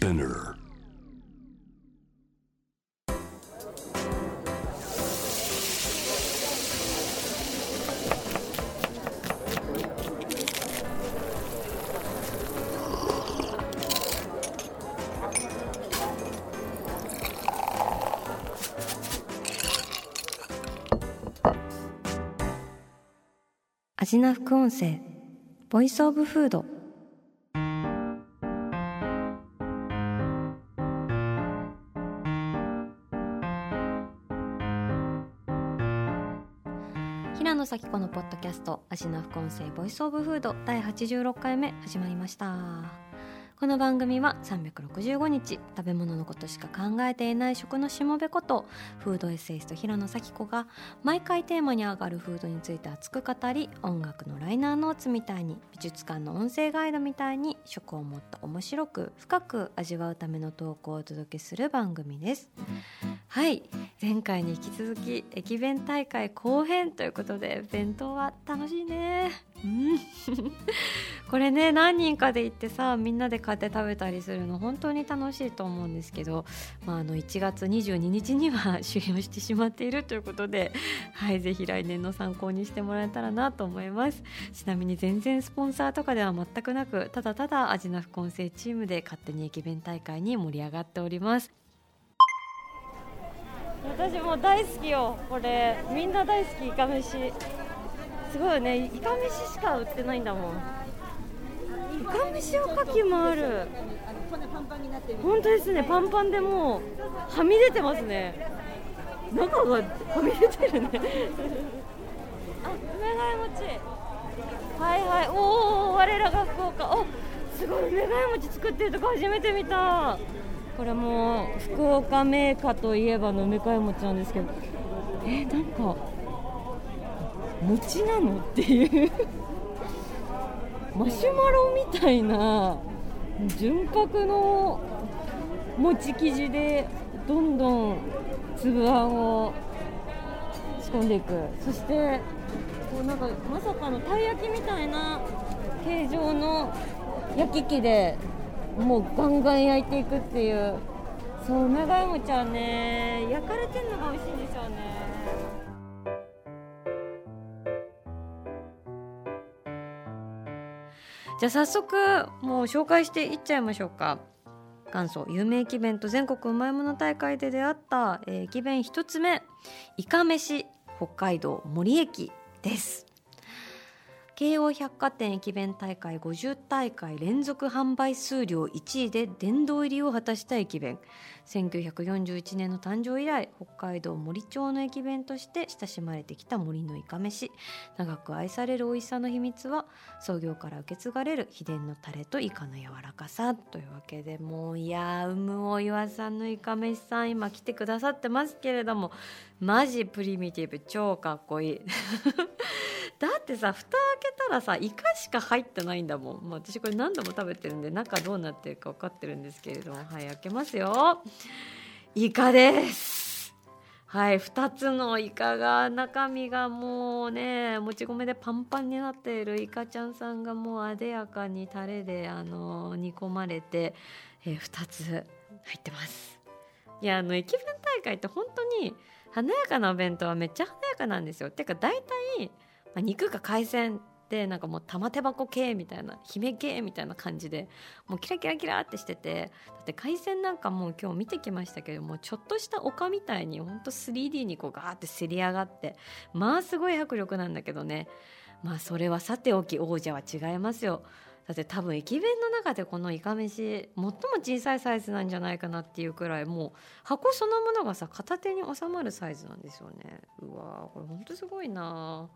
Spinner. アジナ副音声Voice of Food 咲子のポッドキャスト味の副音声 Voice of Food 第86回目始まりました。この番組は365日食べ物のことしか考えていない食のしもべことフードエッセイスト平野咲子が毎回テーマに上がるフードについて熱く語り音楽のライナーノーツみたいに美術館の音声ガイドみたいに食をもっと面白く深く味わうための投稿をお届けする番組です。はい。前回に引き続き駅弁大会後編ということで弁当は楽しいね。うん。これね何人かで行ってさみんなで買って食べたりするの本当に楽しいと思うんですけど、まあ、あの1月22日には終了してしまっているということで、はい、ぜひ来年の参考にしてもらえたらなと思います。ちなみに全然スポンサーとかでは全くなくただただアジナフ混成チームで勝手に駅弁大会に盛り上がっております。私も大好きよこれ。みんな大好きイカ飯すごいね。イカ飯しか売ってないんだもん。イカ飯おかきもある。本当ですね。パンパンでもうはみ出てますね。中がはみ出てるね。あ梅ヶ谷餅。はいはい。おお我らが福岡。おすごい梅ヶ谷餅作ってるとこ初めて見た。これも福岡メーカーといえばの梅ヶ谷餅なんですけど。えー、なんか餅なのっていう。マシュマロみたいな純白の餅生地でどんどん粒あんを仕込んでいく。そしてこうなんかまさかのたい焼きみたいな形状の焼き器でもうガンガン焼いていくっていう。そう梅ヶ谷餅はね焼かれてるのが美味しいんですよね。じゃあ早速もう紹介していっちゃいましょうか。元祖有名駅弁と全国うまいもの大会で出会った、えー、駅弁一つ目いかめし北海道森駅です。京王百貨店駅弁大会50大会連続販売数量1位で殿堂入りを果たした駅弁。1941年の誕生以来北海道森町の駅弁として親しまれてきた森のいかめし。長く愛される美味しさの秘密は創業から受け継がれる秘伝のタレとイカの柔らかさ。というわけでもういやー有無お岩さんのいかめしさん今来てくださってますけれどもマジプリミティブ超かっこいい。だってさ蓋開けたらさイカしか入ってないんだもん、まあ、私これ何度も食べてるんで中どうなってるか分かってるんですけれども。はい開けますよ。イカです。はい2つのイカが中身がもうねもち米でパンパンになっている。イカちゃんさんがもうあでやかにタレであの煮込まれて、えー、2つ入ってます。いやあの駅弁大会って本当に華やかなお弁当はめっちゃ華やかなんですよ。てか大体あ、肉か海鮮ってなんかもう玉手箱系みたいな姫系みたいな感じでもうキラキラキラってしててだって海鮮なんかもう今日見てきましたけどもちょっとした丘みたいにほんと 3D にこうガーってせり上がってまあすごい迫力なんだけどね。まあそれはさておき王者は違いますよ。だって多分駅弁の中でこのいかめし最も小さいサイズなんじゃないかなっていうくらいもう箱そのものがさ片手に収まるサイズなんですよね。うわーこれほんとすごいな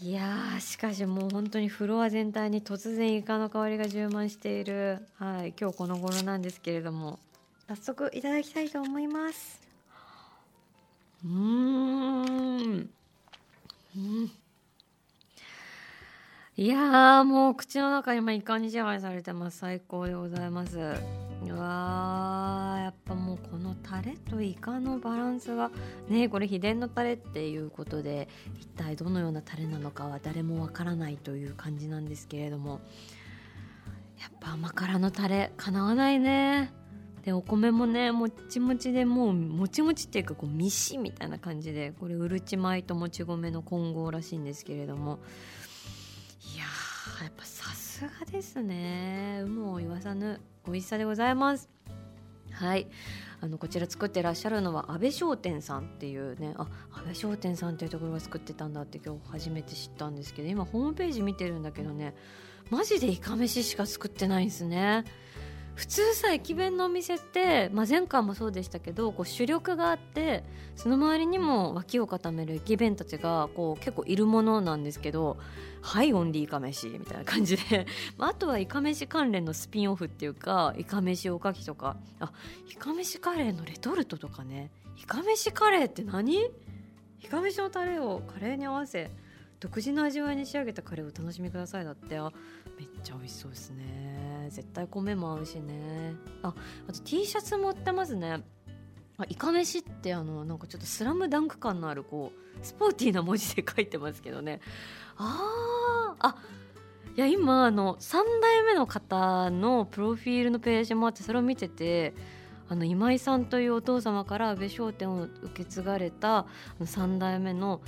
いやしかしもう本当にフロア全体に突然イカの香りが充満している、はい、今日この頃なんですけれども。早速いただきたいと思います。うーん。うんいやもう口の中今イカに支配されてます。最高でございます。うわーやっぱもうこのタレとイカのバランスがねこれ秘伝のタレっていうことで一体どのようなタレなのかは誰もわからないという感じなんですけれども。やっぱ甘辛のタレかなわないね。でお米もねもっちもちでもうもちもちっていうかこうミシみたいな感じでこれうるち米ともち米の混合らしいんですけれども。あやっぱさすがですね。有無を言わさぬ美味しさでございます。はい。あのこちら作ってらっしゃるのは安倍商店さんっていうねあ安倍商店さんっていうところが作ってたんだって今日初めて知ったんですけど今ホームページ見てるんだけどねマジでいかめししか作ってないんですね。普通さ駅弁のお店って、まあ、前回もそうでしたけどこう主力があってその周りにも脇を固める駅弁たちがこう結構いるものなんですけど「はいオンリーイカ飯」みたいな感じで、まあ、あとはイカ飯関連のスピンオフっていうかイカ飯おかきとか。あイカ飯カレーのレトルトとかね。イカ飯カレーって何？イカ飯のタレをカレーに合わせ独自の味わいに仕上げたカレーをお楽しみくださいだって。あめっちゃ美味しそうですね。絶対米も合うしね。ああと T シャツも売ってますね。あイカ飯ってあのなんかちょっとスラムダンク感のあるこうスポーティーな文字で書いてますけどね。あーあいや今あの3代目の方のプロフィールのページもあってそれを見ててあの今井さんというお父様から安倍商店を受け継がれた3代目の、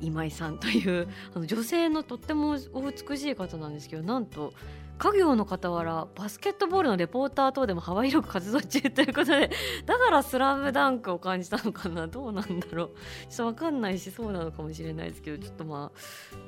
今井さんというあの女性のとってもお美しい方なんですけどなんと家業の傍らバスケットボールのレポーター等でも幅広く活動中ということで だから「スラムダンクを感じたのかな？どうなんだろう？ちょっと分かんないしそうなのかもしれないですけどちょっとまあ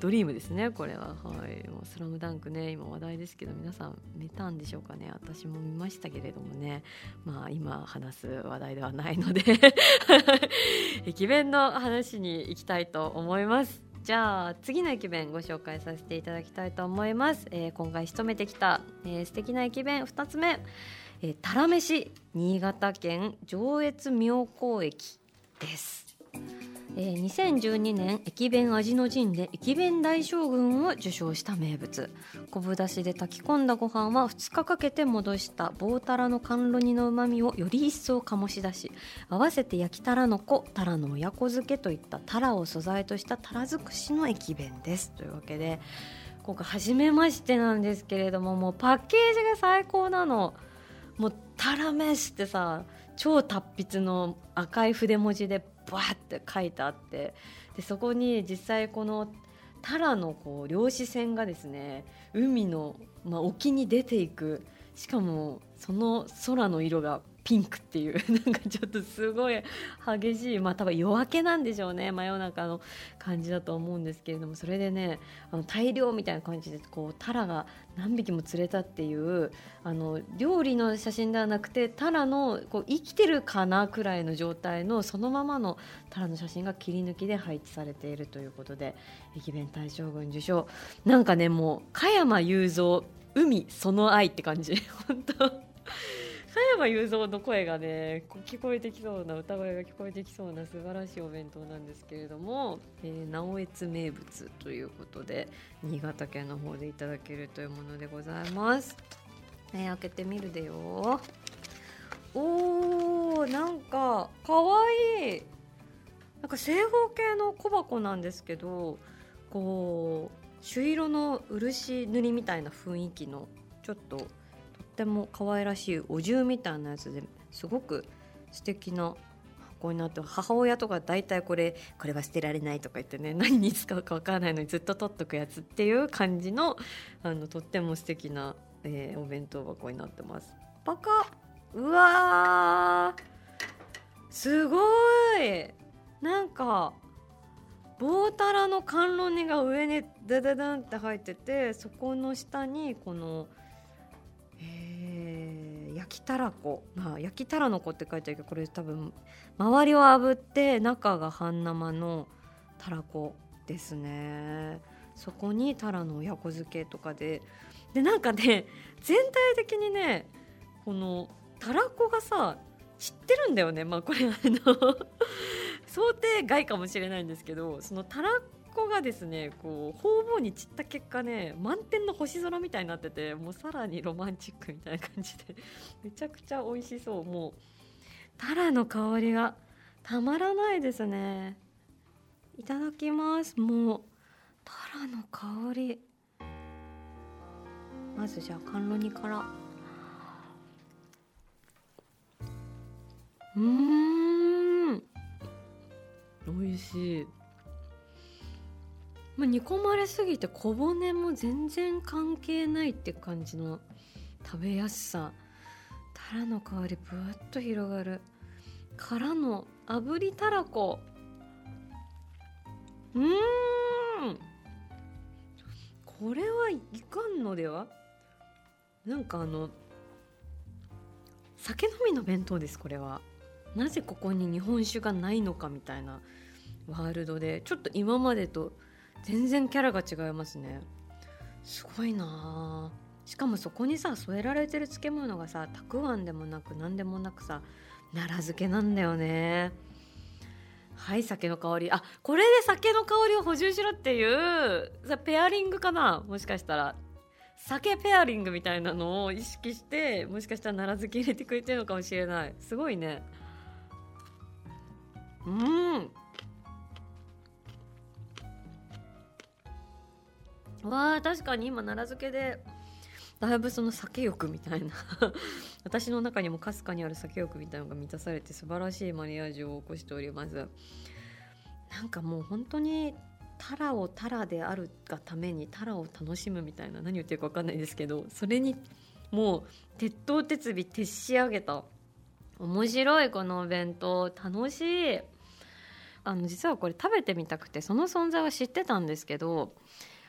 ドリームですねこれは。はい。もうスラムダンクね今話題ですけど皆さん見たんでしょうかね？私も見ましたけれどもね。まあ今話す話題ではないので 駅弁の話に行きたいと思います。じゃあ次の駅弁ご紹介させていただきたいと思います、えー、今回仕留めてきた、えー、素敵な駅弁2つ目、えー、たら飯新潟県上越妙高駅です。えー、2012年駅弁味の陣で駅弁大将軍を受賞した名物。昆布だしで炊き込んだご飯は2日かけて戻した棒たらの甘露煮のうまみをより一層醸し出し合わせて焼きたらの子たらの親子漬けといったたらを素材としたたら尽くしの駅弁です。というわけで今回初めましてなんですけれどももうパッケージが最高なの。もうたら飯ってさ超達筆の赤い筆文字でバーって書いてあってでそこに実際このタラのこう漁師船がですね海の、まあ、沖に出ていく。しかもその空の色がピンクっていう なんかちょっとすごい激しいまあ多分夜明けなんでしょうね真夜中の感じだと思うんですけれどもそれでねあの大量みたいな感じでこうタラが何匹も釣れたっていうあの料理の写真ではなくてタラのこう生きてるかなくらいの状態のそのままのタラの写真が切り抜きで配置されているということで駅弁大将軍受賞。なんかねもう加山雄三海その愛って感じ。本当。山雄三の声がね聞こえてきそうな歌声が聞こえてきそうな素晴らしいお弁当なんですけれども、えー、直江津名物ということで新潟県の方でいただけるというものでございます、えー、開けてみるでよ。おーなんかかわいい。なんか正方形の小箱なんですけどこう朱色の漆塗りみたいな雰囲気のちょっとっても可愛らしいお重みたいなやつですごく素敵な箱になって母親とか大体これこれは捨てられないとか言ってね 何に使うか分からないのにずっと取っとくやつっていう感じのあのとっても素敵な、えー、お弁当箱になってます。パカ。うわすごい。なんか棒たらの甘露煮が上にダダダンって入っててそこの下にこの焼きたらこ、まあ、焼きたらの子って書いてあるけどこれ多分周りを炙って中が半生のたらこですね。そこにたらの親子漬けとかで。でなんかね全体的にねこのたらこがさ知ってるんだよね。まあこれあの想定外かもしれないんですけどそのたらこがですねこう方々に散った結果ね満天の星空みたいになっててもうさらにロマンチックみたいな感じで めちゃくちゃ美味しそう。もうタラの香りがたまらないですね。いただきます。もうタラの香り。まずじゃあ甘露煮から。うん。美味しい。まあ、煮込まれすぎて小骨も全然関係ないって感じの食べやすさ。タラの香りぶわっと広がる。からの炙りたらこ。うん。これはいかんのでは？なんかあの酒飲みの弁当ですこれは。なぜここに日本酒がないのかみたいなワールドでちょっと今までと全然キャラが違いますね。すごいな。しかもそこにさ添えられてる漬物がさたくあんでもなく何でもなくさ奈良漬けなんだよね。はい酒の香り。あこれで酒の香りを補充しろっていうさペアリングかな？もしかしたら。酒ペアリングみたいなのを意識してもしかしたら奈良漬け入れてくれてるのかもしれない。すごいね。うん。わあ確かに今奈良漬けでだいぶその酒欲みたいな。私の中にもかすかにある酒欲みたいなのが満たされて素晴らしいマリアージュを起こしておりますなんかもう本当にタラをタラであるがためにタラを楽しむみたいな何言ってるか分かんないですけどそれにもう鉄頭鉄尾徹し上げた。面白いこのお弁当。楽しい。あの実はこれ食べてみたくてその存在は知ってたんですけど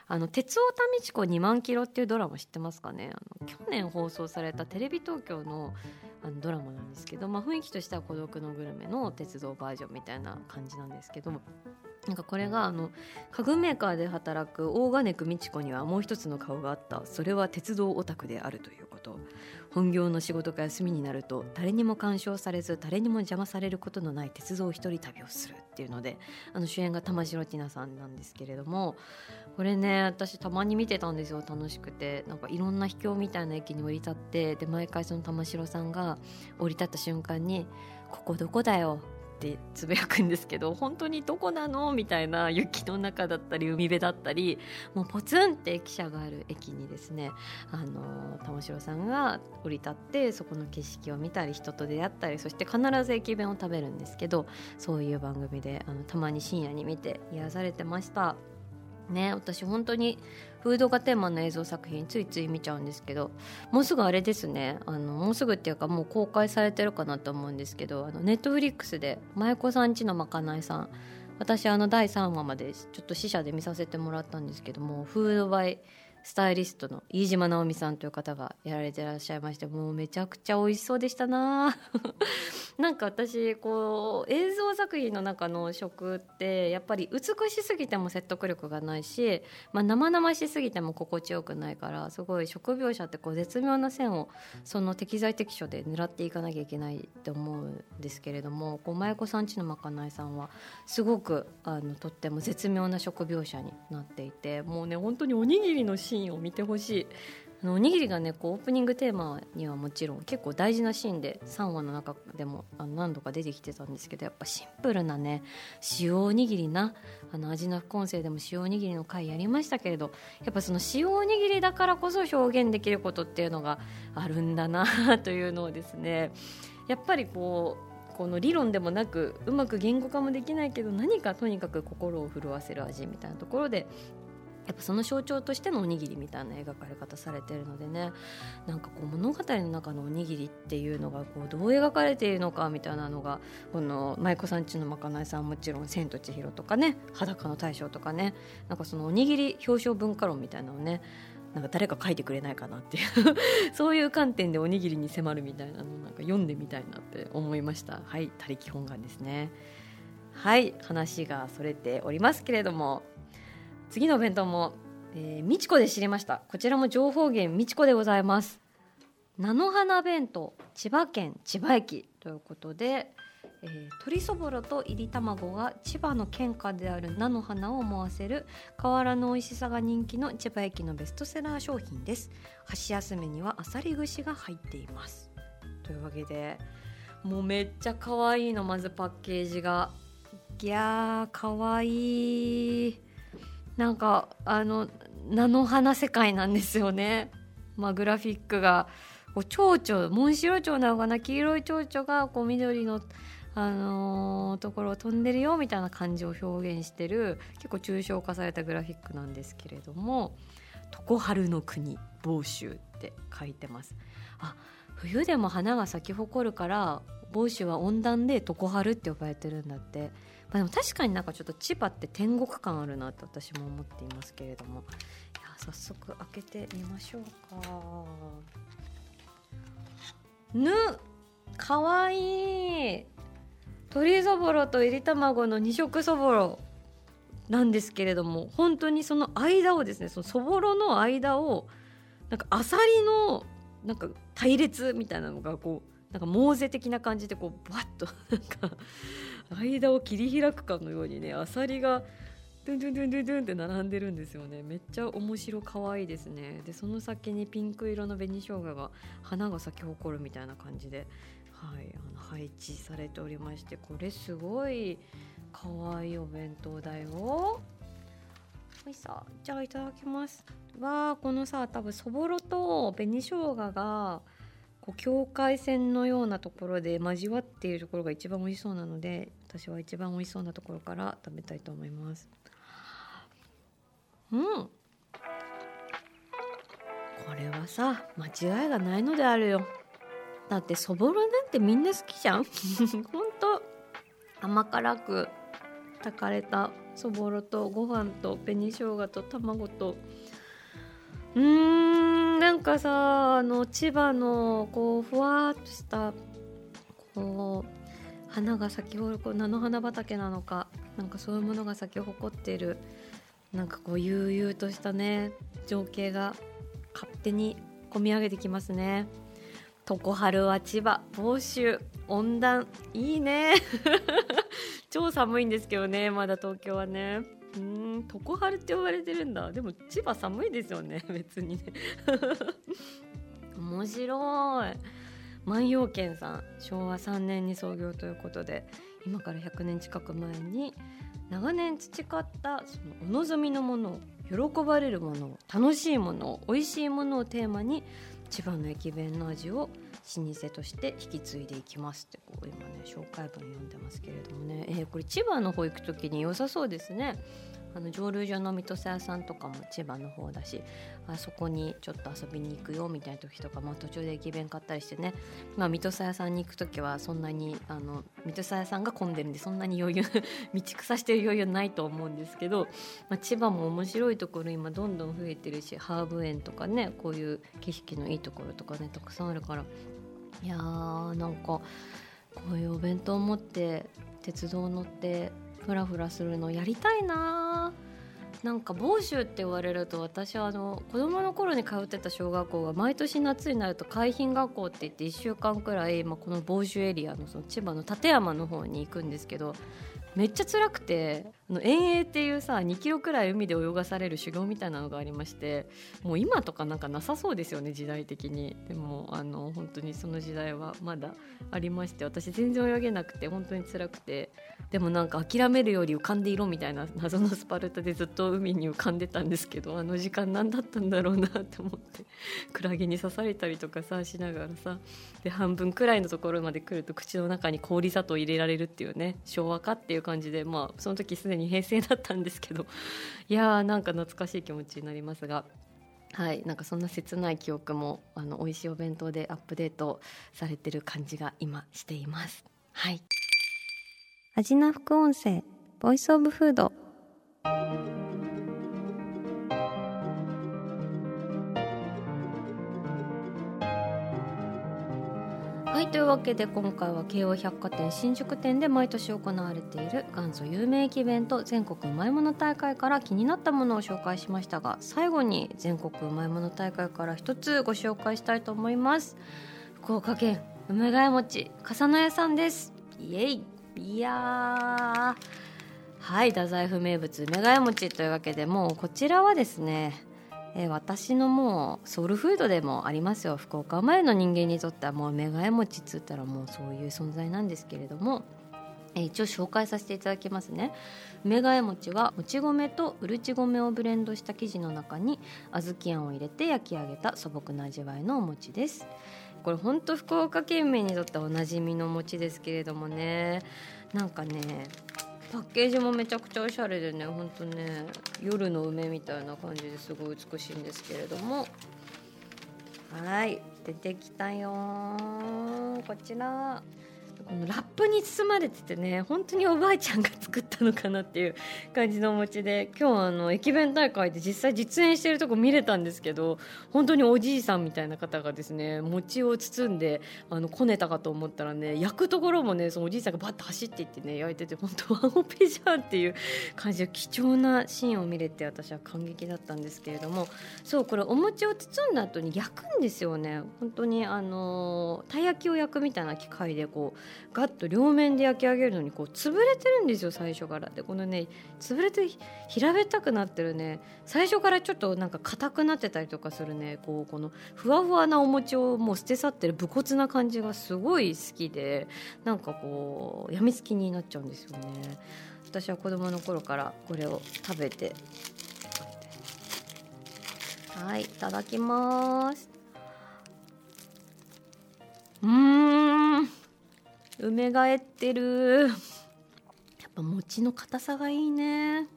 あの鉄オタ美智子2万キロっていうドラマ知ってますかね？あの去年放送されたテレビ東京のあのドラマなんですけど、まあ、雰囲気としては孤独のグルメの鉄道バージョンみたいな感じなんですけどなんかこれがあの家具メーカーで働く大金久美智子にはもう一つの顔があった。それは鉄道オタクであるということ。本業の仕事が休みになると誰にも干渉されず誰にも邪魔されることのない鉄道一人旅をする。っていうのであの主演が玉城ティナさんなんですけれどもこれね私たまに見てたんですよ。楽しくて。なんかいろんな秘境みたいな駅に降り立ってで毎回その玉城さんが降り立った瞬間に「ここどこだよ」ってつぶやくんですけど本当にどこなのみたいな雪の中だったり海辺だったりもうポツンって汽車がある駅にですねあの玉城さんが降り立ってそこの景色を見たり人と出会ったりそして必ず駅弁を食べるんですけどそういう番組であのたまに深夜に見て癒されてました。ね私本当にフードがテーマの映像作品ついつい見ちゃうんですけどもうすぐあれですね。あのもうすぐっていうかもう公開されてるかなと思うんですけどあのネットフリックスで舞妓さんちのまかないさん。私あの第3話までちょっと試写で見させてもらったんですけどもフードバイスタイリストの飯島直美さんという方がやられてらっしゃいましてもうめちゃくちゃ美味しそうでしたな。なんか私こう映像作品の中の食ってやっぱり美しすぎても説得力がないし、まあ、生々しすぎても心地よくないからすごい食描写ってこう絶妙な線をその適材適所で狙っていかなきゃいけないって思うんですけれどもこう舞妓さんちのまかないさんはすごくあのとっても絶妙な食描写になっていてもうね本当におにぎりのシーンシーンを見てほしい。あのおにぎりがねこうオープニングテーマにはもちろん結構大事なシーンで3話の中でもあの何度か出てきてたんですけどやっぱシンプルなね塩おにぎりなあの味の副音声でも塩おにぎりの回やりましたけれどやっぱその塩おにぎりだからこそ表現できることっていうのがあるんだなというのをですねやっぱりこうこの理論でもなくうまく言語化もできないけど何かとにかく心を震わせる味みたいなところでやっぱその象徴としてのおにぎりみたいな描かれ方されてるのでねなんかこう物語の中のおにぎりっていうのがこうどう描かれているのかみたいなのがこの舞妓さんちのまかないさんもちろん「千と千尋」とかね「裸の大将」とかねなんかそのおにぎり表彰文化論みたいなのをねなんか誰か書いてくれないかなっていう そういう観点でおにぎりに迫るみたいなのなんか読んでみたいなって思いました。はい他力本願ですね。はい話がそれておりますけれども。次のお弁当も、えー、みちこで知りました。こちらも情報源みちこでございます。菜の花弁当千葉県千葉駅ということで、えー、鶏そぼろといり卵が千葉の県花である菜の花を思わせる変わらぬ美味しさが人気の千葉駅のベストセラー商品です。箸休めにはあさり串が入っています。というわけでもうめっちゃ可愛いのまずパッケージが。いやー可愛い。なんかあの菜の花世界なんですよね。まあ、グラフィックが。こう蝶々モンシロチョウなのかな？黄色い蝶々がこう緑のあのー、ところを飛んでるよみたいな感じを表現してる結構抽象化されたグラフィックなんですけれども「常春の国房州」って書いてます。あ冬でも花が咲き誇るから房州は温暖で常春って呼ばれてるんだって、まあ、でも確かになんかちょっと千葉って天国感あるなって私も思っていますけれどもいや早速開けてみましょうか。ぬかわいい鶏そぼろといり卵の二色そぼろなんですけれども本当にその間をですねそのそぼろの間をなんかあさりのなんか隊列みたいなのがこうなんかモーゼ的な感じでこうバッとなんか間を切り開くかのようにねあさりがドゥンドゥンドゥンドゥンドゥンって並んでるんですよね。めっちゃ面白可愛いですね。でその先にピンク色の紅生姜が花が咲き誇るみたいな感じではい、あの配置されておりましてこれすごい可愛いお弁当だよ。おいさじゃあいただきます。わあこのさ多分そぼろと紅生姜がこう境界線のようなところで交わっているところが一番美味しそうなので私は一番美味しそうなところから食べたいと思います。うん。これはさ間違いがないのであるよ。だってそぼろなんてみんな好きじゃん。ほんと。甘辛く炊かれたそぼろとご飯と紅生姜と卵と。うーんなんかさあの千葉のこうふわっとしたこう花が咲き誇るこう菜の花畑なのかなんかそういうものが咲き誇っているなんかこう悠々としたね情景が勝手に込み上げてきますね。常春は千葉房州温暖いいね。超寒いんですけどねまだ東京はね。うん常春って呼ばれてるんだ。でも千葉寒いですよね別にね。面白い。万葉軒さん昭和3年に創業ということで今から100年近く前に長年培ったそのお望みのものを喜ばれるものを楽しいものを美味しいものをテーマに千葉の駅弁の味を老舗として引き継いでいきますってこう今ね紹介文読んでますけれどもね、えー、これ千葉の方行く時に良さそうですね。あの蒸留所の水戸屋さんとかも千葉の方だしあそこにちょっと遊びに行くよみたいな時とか、まあ、途中で駅弁買ったりしてね、まあ、水戸屋さんに行く時はそんなにあの水戸屋さんが混んでるんでそんなに余裕 道草してる余裕ないと思うんですけど、まあ、千葉も面白いところ今どんどん増えてるしハーブ園とかねこういう景色のいいところとかねたくさんあるから。いやーなんかこういうお弁当を持って鉄道乗ってフラフラするのやりたいな。なんか房州って言われると私はあの子供の頃に通ってた小学校が毎年夏になると海浜学校って言って1週間くらい、まあ、この房州エリアのその千葉の館山の方に行くんですけどめっちゃ辛くてあの遠泳っていうさ2キロくらい海で泳がされる修行みたいなのがありましてもう今とかなんかなさそうですよね時代的に。でもあの本当にその時代はまだありまして私全然泳げなくて本当に辛くて。でもなんか諦めるより浮かんでいろみたいな謎のスパルタでずっと海に浮かんでたんですけどあの時間何だったんだろうなって思って クラゲに刺されたりとかさしながらさ。で半分くらいのところまで来ると口の中に氷砂糖入れられるっていうね昭和かっていう感じでまあその時すでに平成だったんですけどいやーなんか懐かしい気持ちになりますが。はい、なんかそんな切ない記憶もあの美味しいお弁当でアップデートされてる感じが今しています。はい。味な副音声ボイスオブフードというわけで今回は京王百貨店新宿店で毎年行われている元祖有名駅弁と全国うまいもの大会から気になったものを紹介しましたが最後に全国うまいもの大会から一つご紹介したいと思います。福岡県梅ヶ谷餅笠野屋さんです。イエイ。いやはい太宰府名物梅ヶ谷餅というわけでもうこちらはですねえ私のもうソウルフードでもありますよ。福岡前の人間にとってはもう梅ヶ谷餅っつったらもうそういう存在なんですけれども。え一応紹介させていただきますね。梅ヶえ餅はもち米とうるち米をブレンドした生地の中に小豆あんを入れて焼き上げた素朴な味わいのお餅です。これ本当福岡県民にとってはおなじみのお餅ですけれどもね。なんかねパッケージもめちゃくちゃおしゃれでねほんとね夜の梅みたいな感じですごい美しいんですけれども。はい出てきたよこちら。このラップに包まれててね本当におばあちゃんが作ったのかなっていう感じのお餅で今日あの駅弁大会で実際実演してるとこ見れたんですけど本当におじいさんみたいな方がですね餅を包んであのこねたかと思ったらね焼くところもねそのおじいさんがバッと走っていってね焼いてて本当ワンオペじゃんっていう感じで貴重なシーンを見れて私は感激だったんですけれどもそうこれお餅を包んだ後に焼くんですよね。本当にあのたい焼きを焼くみたいな機械でこうガッと両面で焼き上げるのにこう潰れてるんですよ最初から。でこのね潰れて平べったくなってるね。最初からちょっとなんか硬くなってたりとかするね。こうこのふわふわなお餅をもう捨て去ってる武骨な感じがすごい好きでなんかこうやみつきになっちゃうんですよね。私は子供の頃からこれを食べてはいいただきます。うん。梅がえってる。やっぱ餅の硬さがいいね。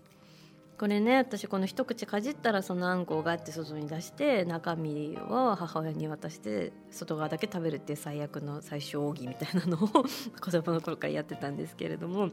これね私この一口かじったらそのあんこをガッて外に出して中身を母親に渡して外側だけ食べるっていう最悪の最小奥義みたいなのを 子供の頃からやってたんですけれども。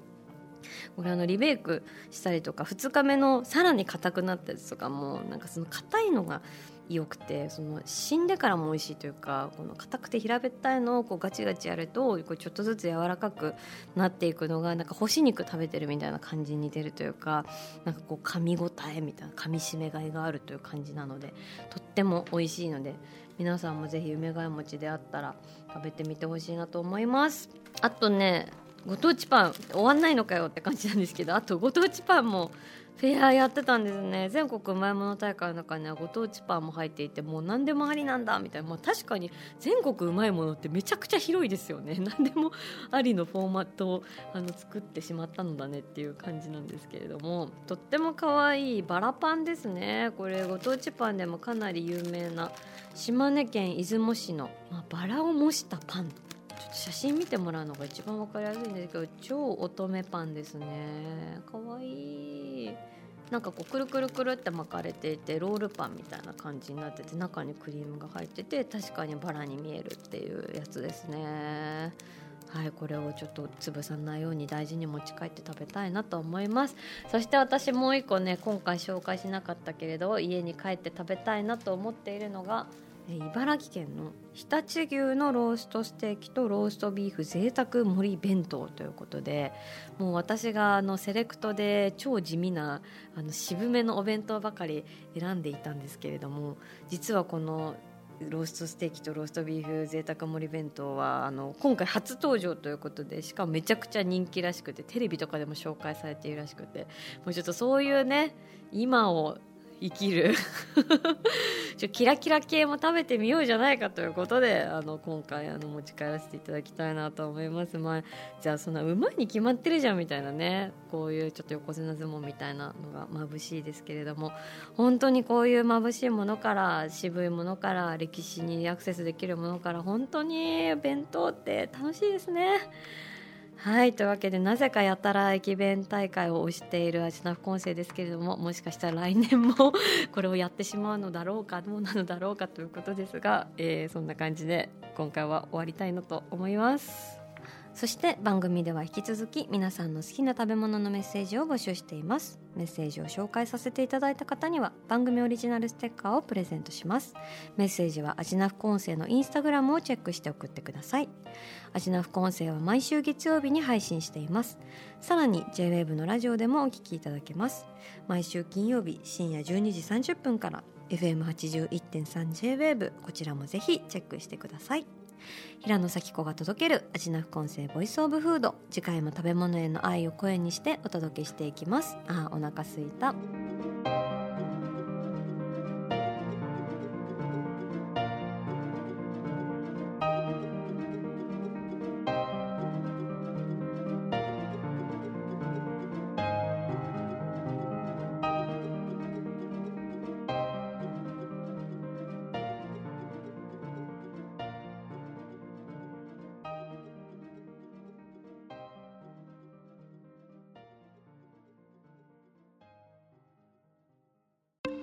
これあのリベイクしたりとか2日目のさらに硬くなったやつとかもなんかその硬いのが良くてその死んでからも美味しいというかこの硬くて平べったいのをこうガチガチやるとこうちょっとずつ柔らかくなっていくのがなんか干し肉食べてるみたいな感じに似てるというかなんかこう噛み応えみたいな噛みしめがいがあるという感じなのでとっても美味しいので皆さんもぜひ梅ヶ谷餅であったら食べてみてほしいなと思います。あとねご当地パン終わんないのかよって感じなんですけどあとご当地パンもフェアやってたんですね。全国うまいもの大会の中にはご当地パンも入っていてもう何でもありなんだみたいな、まあ、確かに全国うまいものってめちゃくちゃ広いですよね。何でもありのフォーマットをあの作ってしまったのだねっていう感じなんですけれども。とっても可愛いバラパンですね。これご当地パンでもかなり有名な島根県出雲市の、まあ、バラを模したパン。ちょっと写真見てもらうのが一番分かりやすいんですけど超乙女パンですね。かわい。いなんかこうくるくるくるって巻かれていてロールパンみたいな感じになってて中にクリームが入ってて確かにバラに見えるっていうやつですね。はいこれをちょっと潰さないように大事に持ち帰って食べたいなと思います。そして私もう一個ね今回紹介しなかったけれど家に帰って食べたいなと思っているのが茨城県の常陸牛のローストステーキとローストビーフ贅沢盛り弁当ということでもう私があのセレクトで超地味なあの渋めのお弁当ばかり選んでいたんですけれども実はこのローストステーキとローストビーフ贅沢盛り弁当はあの今回初登場ということでしかもめちゃくちゃ人気らしくてテレビとかでも紹介されているらしくてもうちょっとそういうね今を生きる。ちょキラキラ系も食べてみようじゃないかということであの今回あの持ち帰らせていただきたいなと思います。まあじゃあそんなうまいに決まってるじゃんみたいなね。こういうちょっと横綱相撲みたいなのが眩しいですけれども。本当にこういう眩しいものから渋いものから歴史にアクセスできるものから本当に弁当って楽しいですね。はいというわけでなぜかやたら駅弁大会を推しているアジナフコンセですけれどももしかしたら来年もこれをやってしまうのだろうかどうなのだろうかということですが、えー、そんな感じで今回は終わりたいなと思います。そして番組では引き続き皆さんの好きな食べ物のメッセージを募集しています。メッセージを紹介させていただいた方には番組オリジナルステッカーをプレゼントします。メッセージはアジナフコンセのインスタグラムをチェックして送ってください。アジナフコンセは毎週月曜日に配信しています。さらに JWAVE のラジオでもお聞きいただけます。毎週金曜日深夜12時30分から FM81.3JWAVE こちらもぜひチェックしてください。平野咲子が届けるアジナフ混成ボイスオブフード。次回も食べ物への愛を声にしてお届けしていきます。あお腹すいた。